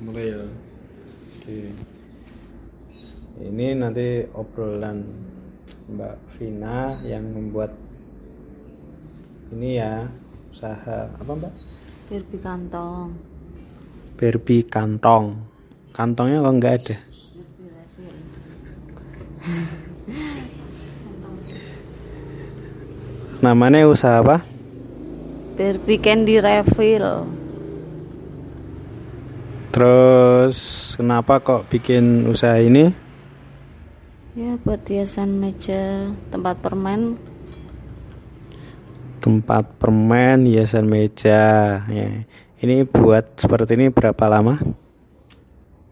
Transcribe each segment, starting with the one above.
mulai ya. Oke. Ini nanti obrolan Mbak Vina yang membuat ini ya usaha apa Mbak? Barbie kantong. Barbie kantong. Kantongnya kok nggak ada? Namanya usaha apa? Barbie candy refill. Terus kenapa kok bikin usaha ini Ya buat hiasan meja, tempat permen. tempat permen hiasan meja ya ini buat seperti ini berapa lama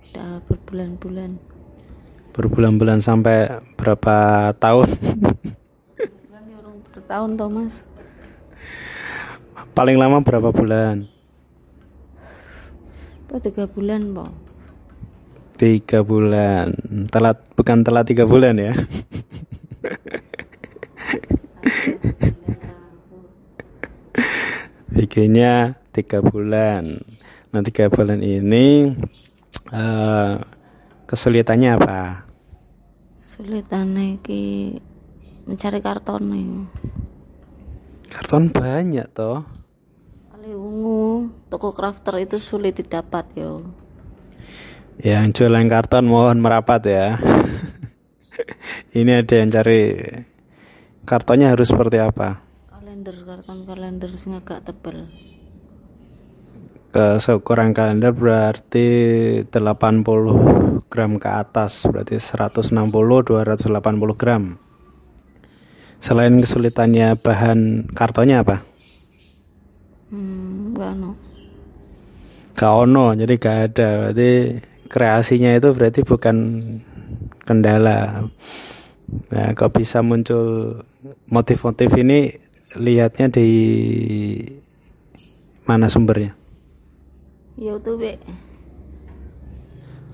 Udah berbulan-bulan. berbulan-bulan sampai berapa tahun ya bertahun Thomas. paling lama berapa bulan Apa tiga bulan po? tiga bulan. Telat bukan telat tiga bulan ya. Bikinnya tiga bulan. Nah tiga bulan ini eh, kesulitannya apa? Sulitan iki mencari karton nih. karton banyak toh Kali ungu, toko crafter itu sulit didapat yo. yang jualan karton mohon merapat ya ini ada yang cari kartonnya harus seperti apa Kalender karton kalender sing agak tebel. ke seukuran kalender berarti 80 gram ke atas berarti 160 280 gram selain kesulitannya bahan kartonnya apa Hmm, no. gak ono jadi gak ada berarti kreasinya itu berarti bukan kendala nah kok bisa muncul motif-motif ini lihatnya di mana sumbernya YouTube.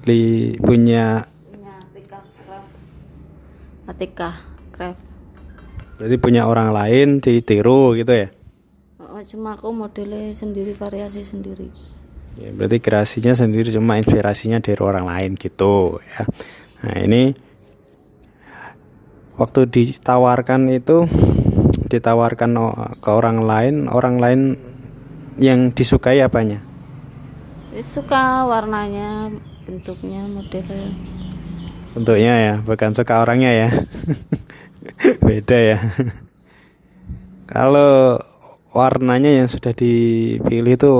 li punya Punya Atika Craft. Atika Craft. berarti punya orang lain ditiru gitu ya cuma aku modelnya sendiri variasi sendiri. Ya, berarti kreasinya sendiri cuma inspirasinya dari orang lain gitu ya. Nah ini waktu ditawarkan itu ditawarkan ke orang lain, orang lain yang disukai apanya? Ya, suka warnanya, bentuknya, modelnya. Bentuknya ya, bukan suka orangnya ya. Beda ya. Kalau warnanya yang sudah dipilih itu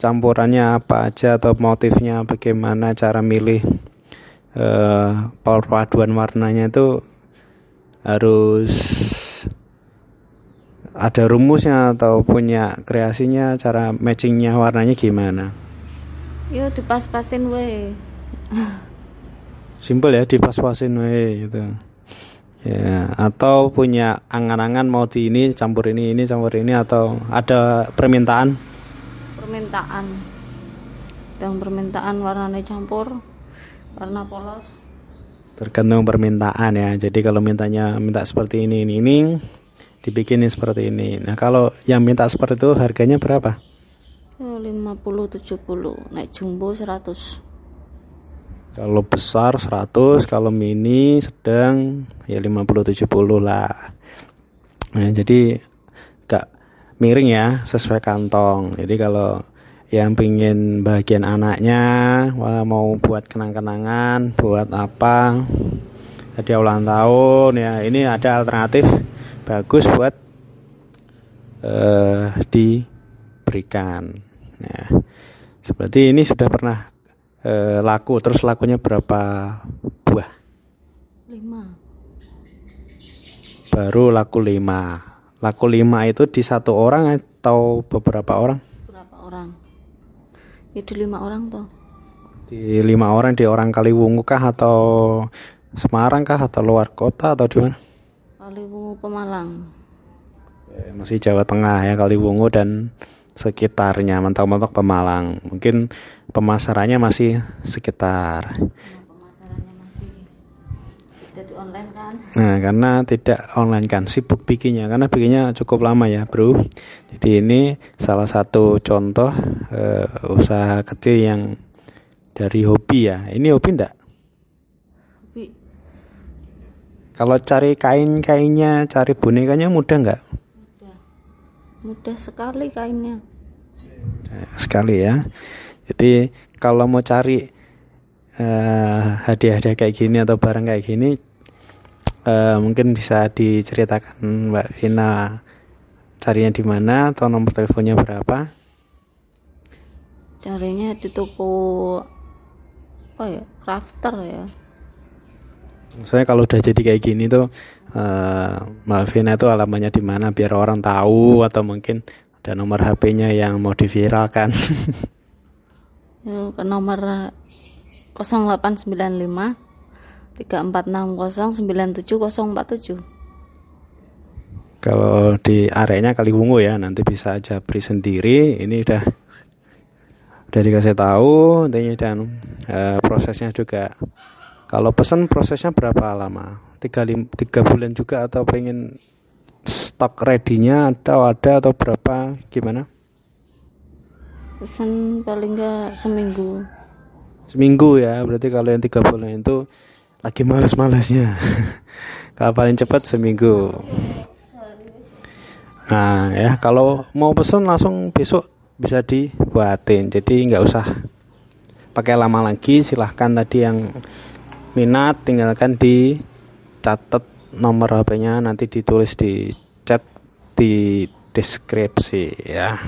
campurannya apa aja atau motifnya bagaimana cara milih eh perpaduan warnanya itu harus ada rumusnya atau punya kreasinya cara matchingnya warnanya gimana Yo dipas-pasin we. simpel ya dipas-pasin we gitu ya atau punya angan-angan mau di ini campur ini ini campur ini atau ada permintaan Permintaan. Dan permintaan warnanya campur, warna polos. tergantung permintaan ya jadi kalau mintanya minta seperti ini ini ini dibikinin seperti ini nah kalau yang minta seperti itu harganya berapa Yo 50 70, naik jumbo 100. Kalau besar 100 kalau mini sedang ya 50 70 lah. Nah, jadi gak miring ya sesuai kantong. Jadi kalau yang pingin bagian anaknya wah mau buat kenang-kenangan buat apa hadiah ulang tahun ya ini ada alternatif bagus buat eh diberikan. Nah seperti ini sudah pernah eh, laku terus lakunya berapa buah 5. baru laku 5 laku 5 itu di satu orang atau beberapa orang Berapa orang? Itu lima orang toh. di lima orang di orang Kaliwungu kah atau Semarang kah atau luar kota atau di mana Kali Wungu Pemalang. Ya, masih Jawa Tengah ya Kaliwungu dan sekitarnya mentok-mentok Pemalang mungkin pemasarannya masih sekitar online kan? Nah, karena tidak online kan sibuk bikinnya karena bikinnya cukup lama ya, Bro. Jadi ini salah satu contoh eh, usaha kecil yang dari hobi ya. Ini hobi enggak? Tapi Kalau cari kain-kainnya, cari bonekanya mudah nggak? Mudah sekali kainnya. Sekali ya. Jadi kalau mau cari eh, hadiah-hadiah kayak gini atau barang kayak gini, eh, mungkin bisa diceritakan Mbak Vina carinya di mana atau nomor teleponnya berapa? Carinya di toko apa ya? Crafter ya. Soalnya kalau udah jadi kayak gini tuh eh, Mbak Vina itu alamatnya di mana biar orang tahu atau mungkin ada nomor HP-nya yang mau diviralkan. Ya, ke nomor 0895 3460 97047. Kalau di areanya Kaliwungu ya, nanti bisa aja beri sendiri. Ini udah udah dikasih tahu intinya dan eh, prosesnya juga. Kalau pesan prosesnya berapa lama? Tiga, lim, tiga bulan juga atau pengen stok ready-nya atau ada atau berapa? Gimana? Pesan paling enggak seminggu. Seminggu ya, berarti kalau yang tiga bulan itu lagi males-malesnya. kalau paling cepat seminggu. Nah ya, kalau mau pesen langsung besok bisa dibuatin. Jadi nggak usah pakai lama lagi. Silahkan tadi yang minat tinggalkan di catat nomor HP-nya nanti ditulis di chat di deskripsi ya.